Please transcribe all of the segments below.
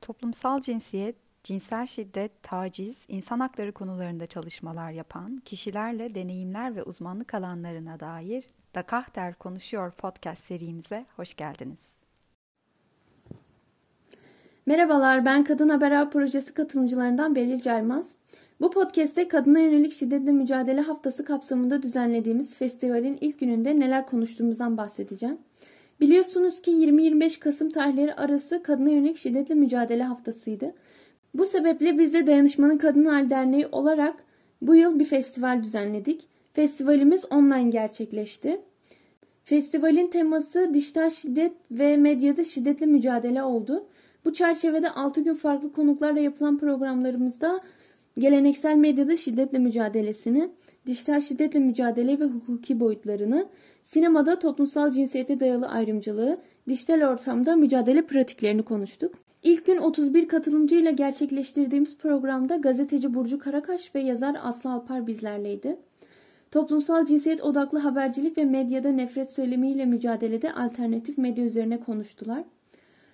Toplumsal cinsiyet, cinsel şiddet, taciz, insan hakları konularında çalışmalar yapan kişilerle deneyimler ve uzmanlık alanlarına dair Dakahter Konuşuyor podcast serimize hoş geldiniz. Merhabalar, ben Kadın Haber Projesi katılımcılarından Belil Caymaz. Bu podcast'te kadına yönelik şiddetle mücadele haftası kapsamında düzenlediğimiz festivalin ilk gününde neler konuştuğumuzdan bahsedeceğim. Biliyorsunuz ki 20-25 Kasım tarihleri arası kadına yönelik şiddetle mücadele haftasıydı. Bu sebeple biz de Dayanışmanın Kadın Hal Derneği olarak bu yıl bir festival düzenledik. Festivalimiz online gerçekleşti. Festivalin teması dijital şiddet ve medyada şiddetle mücadele oldu. Bu çerçevede 6 gün farklı konuklarla yapılan programlarımızda geleneksel medyada şiddetle mücadelesini, dijital şiddetle mücadele ve hukuki boyutlarını, sinemada toplumsal cinsiyete dayalı ayrımcılığı, dijital ortamda mücadele pratiklerini konuştuk. İlk gün 31 katılımcıyla gerçekleştirdiğimiz programda gazeteci Burcu Karakaş ve yazar Aslı Alpar bizlerleydi. Toplumsal cinsiyet odaklı habercilik ve medyada nefret söylemiyle mücadelede alternatif medya üzerine konuştular.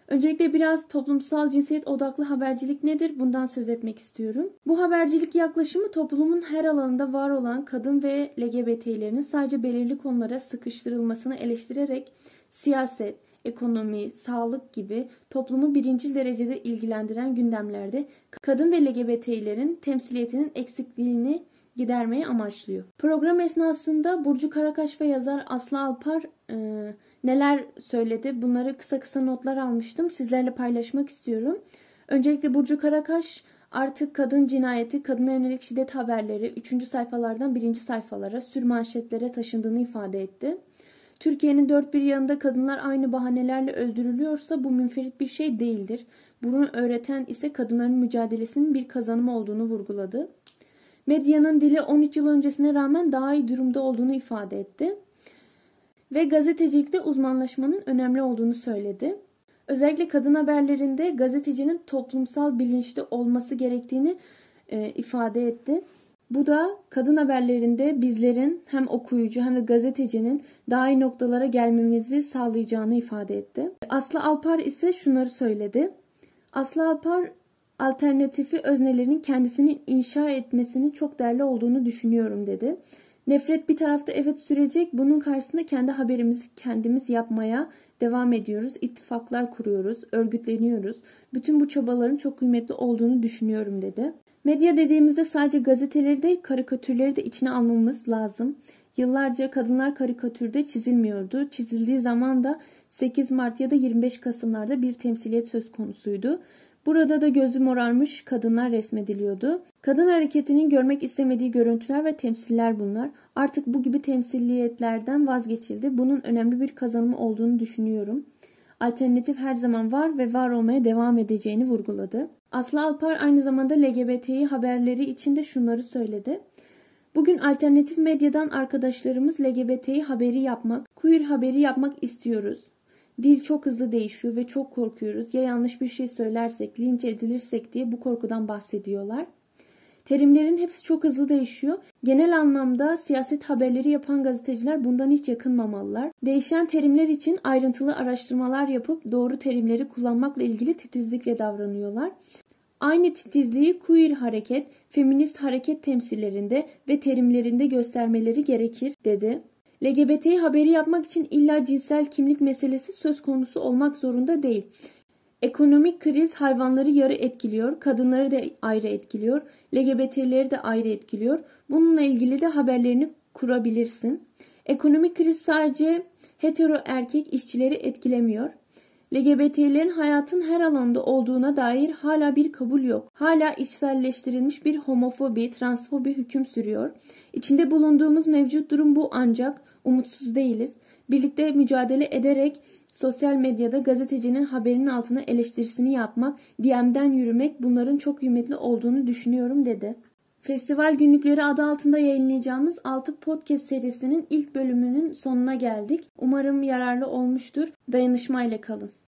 Öncelikle biraz toplumsal cinsiyet odaklı habercilik nedir bundan söz etmek istiyorum. Bu habercilik yaklaşımı toplumun her alanında var olan kadın ve LGBT'lerin sadece belirli konulara sıkıştırılmasını eleştirerek siyaset, ekonomi, sağlık gibi toplumu birinci derecede ilgilendiren gündemlerde kadın ve LGBT'lerin temsiliyetinin eksikliğini gidermeyi amaçlıyor. Program esnasında Burcu Karakaş ve yazar Aslı Alpar e, neler söyledi bunları kısa kısa notlar almıştım. Sizlerle paylaşmak istiyorum. Öncelikle Burcu Karakaş artık kadın cinayeti, kadına yönelik şiddet haberleri 3. sayfalardan 1. sayfalara, sürmanşetlere taşındığını ifade etti. Türkiye'nin dört bir yanında kadınlar aynı bahanelerle öldürülüyorsa bu münferit bir şey değildir. Bunu öğreten ise kadınların mücadelesinin bir kazanımı olduğunu vurguladı. Medyanın dili 13 yıl öncesine rağmen daha iyi durumda olduğunu ifade etti. Ve gazetecilikte uzmanlaşmanın önemli olduğunu söyledi. Özellikle kadın haberlerinde gazetecinin toplumsal bilinçli olması gerektiğini e, ifade etti. Bu da kadın haberlerinde bizlerin hem okuyucu hem de gazetecinin daha iyi noktalara gelmemizi sağlayacağını ifade etti. Aslı Alpar ise şunları söyledi. Aslı Alpar alternatifi öznelerin kendisini inşa etmesinin çok değerli olduğunu düşünüyorum dedi. Nefret bir tarafta evet sürecek. Bunun karşısında kendi haberimizi kendimiz yapmaya devam ediyoruz. İttifaklar kuruyoruz, örgütleniyoruz. Bütün bu çabaların çok kıymetli olduğunu düşünüyorum dedi. Medya dediğimizde sadece gazeteleri değil karikatürleri de içine almamız lazım. Yıllarca kadınlar karikatürde çizilmiyordu. Çizildiği zaman da 8 Mart ya da 25 Kasımlarda bir temsiliyet söz konusuydu. Burada da gözü morarmış kadınlar resmediliyordu. Kadın hareketinin görmek istemediği görüntüler ve temsiller bunlar. Artık bu gibi temsiliyetlerden vazgeçildi. Bunun önemli bir kazanımı olduğunu düşünüyorum. Alternatif her zaman var ve var olmaya devam edeceğini vurguladı. Aslı Alpar aynı zamanda LGBTİ haberleri içinde şunları söyledi. Bugün alternatif medyadan arkadaşlarımız LGBTİ haberi yapmak, queer haberi yapmak istiyoruz. Dil çok hızlı değişiyor ve çok korkuyoruz. Ya yanlış bir şey söylersek, linç edilirsek diye bu korkudan bahsediyorlar. Terimlerin hepsi çok hızlı değişiyor. Genel anlamda siyaset haberleri yapan gazeteciler bundan hiç yakınmamalılar. Değişen terimler için ayrıntılı araştırmalar yapıp doğru terimleri kullanmakla ilgili titizlikle davranıyorlar. Aynı titizliği queer hareket, feminist hareket temsillerinde ve terimlerinde göstermeleri gerekir dedi. LGBT haberi yapmak için illa cinsel kimlik meselesi söz konusu olmak zorunda değil. Ekonomik kriz hayvanları yarı etkiliyor, kadınları da ayrı etkiliyor, LGBT'leri de ayrı etkiliyor. Bununla ilgili de haberlerini kurabilirsin. Ekonomik kriz sadece hetero erkek işçileri etkilemiyor. LGBT'lerin hayatın her alanda olduğuna dair hala bir kabul yok. Hala içselleştirilmiş bir homofobi, transfobi hüküm sürüyor. İçinde bulunduğumuz mevcut durum bu ancak umutsuz değiliz. Birlikte mücadele ederek sosyal medyada gazetecinin haberinin altına eleştirisini yapmak, DM'den yürümek bunların çok kıymetli olduğunu düşünüyorum dedi. Festival günlükleri adı altında yayınlayacağımız 6 podcast serisinin ilk bölümünün sonuna geldik. Umarım yararlı olmuştur. Dayanışmayla kalın.